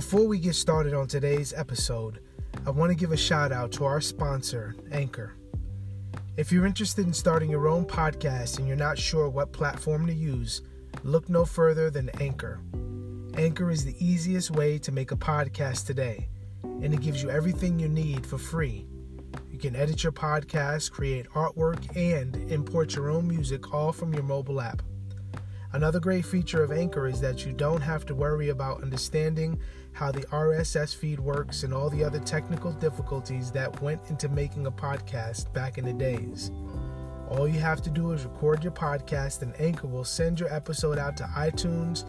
Before we get started on today's episode, I want to give a shout out to our sponsor, Anchor. If you're interested in starting your own podcast and you're not sure what platform to use, look no further than Anchor. Anchor is the easiest way to make a podcast today, and it gives you everything you need for free. You can edit your podcast, create artwork, and import your own music all from your mobile app. Another great feature of Anchor is that you don't have to worry about understanding how the RSS feed works and all the other technical difficulties that went into making a podcast back in the days. All you have to do is record your podcast, and Anchor will send your episode out to iTunes,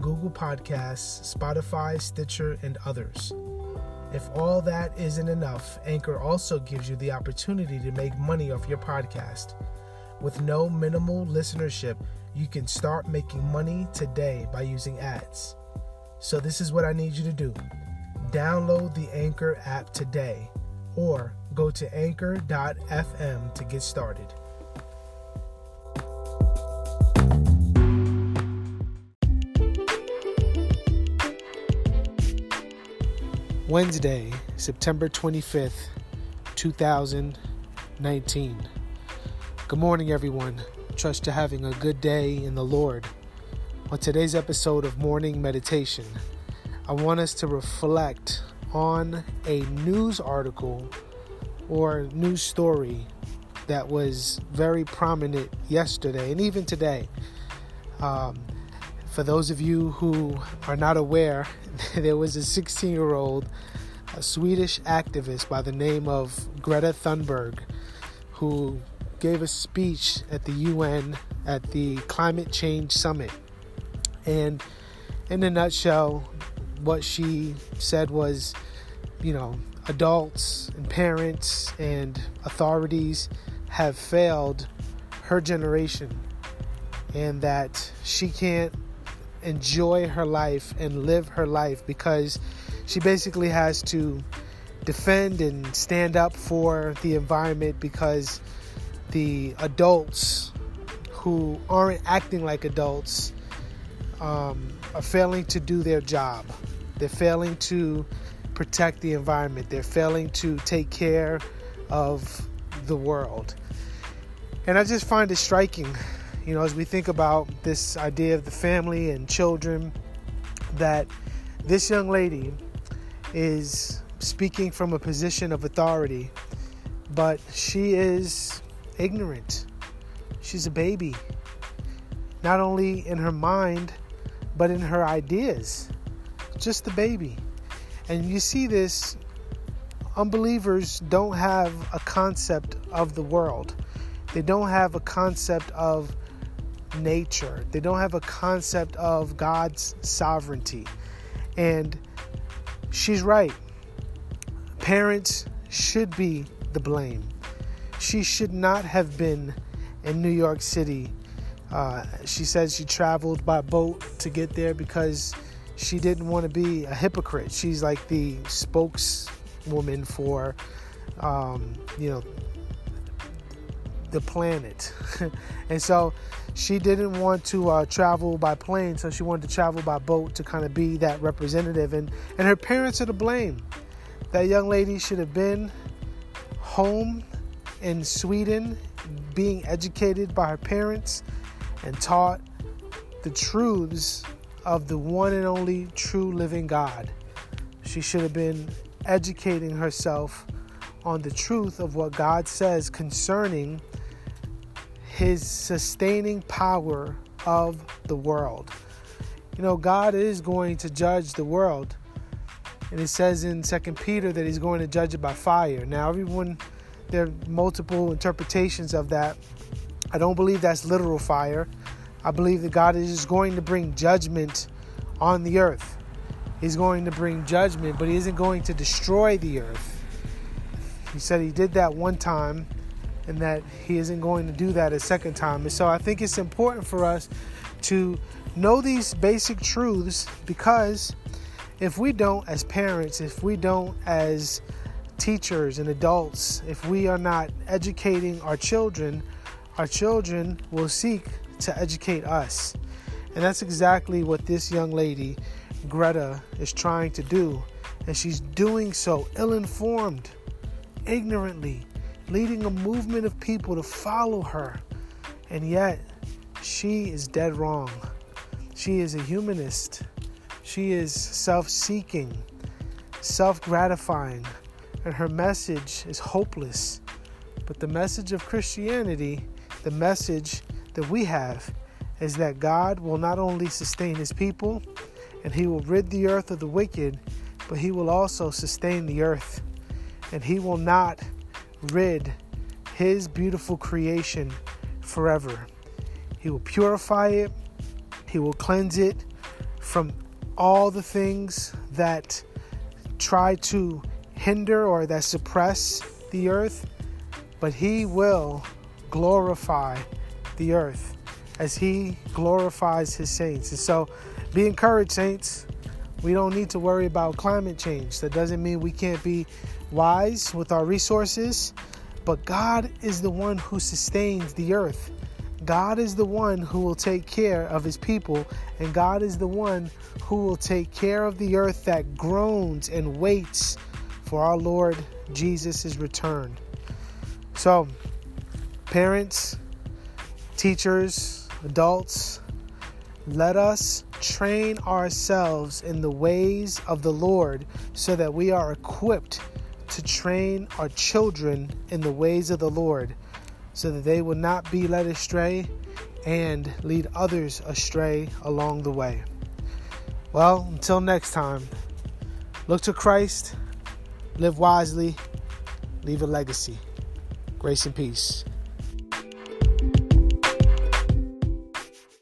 Google Podcasts, Spotify, Stitcher, and others. If all that isn't enough, Anchor also gives you the opportunity to make money off your podcast. With no minimal listenership, you can start making money today by using ads. So, this is what I need you to do download the Anchor app today or go to anchor.fm to get started. Wednesday, September 25th, 2019. Good morning, everyone. Trust you're having a good day in the Lord. On today's episode of Morning Meditation, I want us to reflect on a news article or news story that was very prominent yesterday and even today. Um, for those of you who are not aware, there was a 16 year old Swedish activist by the name of Greta Thunberg who gave a speech at the UN at the Climate Change Summit. And in a nutshell, what she said was, you know, adults and parents and authorities have failed her generation and that she can't enjoy her life and live her life because she basically has to defend and stand up for the environment because the adults who aren't acting like adults um, are failing to do their job. They're failing to protect the environment. They're failing to take care of the world. And I just find it striking, you know, as we think about this idea of the family and children, that this young lady is speaking from a position of authority, but she is ignorant. She's a baby, not only in her mind, but in her ideas. Just a baby. And you see this, unbelievers don't have a concept of the world, they don't have a concept of nature, they don't have a concept of God's sovereignty. And she's right. Parents should be the blame. She should not have been in New York City. Uh, she said she traveled by boat to get there because she didn't want to be a hypocrite. She's like the spokeswoman for, um, you know, the planet. and so she didn't want to uh, travel by plane, so she wanted to travel by boat to kind of be that representative. And, and her parents are to blame. That young lady should have been home in Sweden, being educated by her parents and taught the truths of the one and only true living God. She should have been educating herself on the truth of what God says concerning his sustaining power of the world. You know, God is going to judge the world. And it says in Second Peter that he's going to judge it by fire. Now, everyone, there are multiple interpretations of that. I don't believe that's literal fire. I believe that God is going to bring judgment on the earth. He's going to bring judgment, but he isn't going to destroy the earth. He said he did that one time and that he isn't going to do that a second time. And so I think it's important for us to know these basic truths because if we don't, as parents, if we don't, as teachers and adults, if we are not educating our children, our children will seek to educate us. And that's exactly what this young lady, Greta is trying to do, and she's doing so ill informed, ignorantly, leading a movement of people to follow her. And yet, she is dead wrong. She is a humanist. She is self seeking, self gratifying, and her message is hopeless. But the message of Christianity, the message that we have, is that God will not only sustain his people and he will rid the earth of the wicked, but he will also sustain the earth. And he will not rid his beautiful creation forever. He will purify it, he will cleanse it from all the things that try to hinder or that suppress the earth, but he will glorify the earth as he glorifies his saints. And so be encouraged, saints. We don't need to worry about climate change. That doesn't mean we can't be wise with our resources, but God is the one who sustains the earth. God is the one who will take care of his people, and God is the one who will take care of the earth that groans and waits for our Lord Jesus' is returned. So, parents, teachers, adults, let us train ourselves in the ways of the Lord so that we are equipped to train our children in the ways of the Lord so that they will not be led astray and lead others astray along the way. Well, until next time, look to Christ, live wisely, leave a legacy. Grace and peace.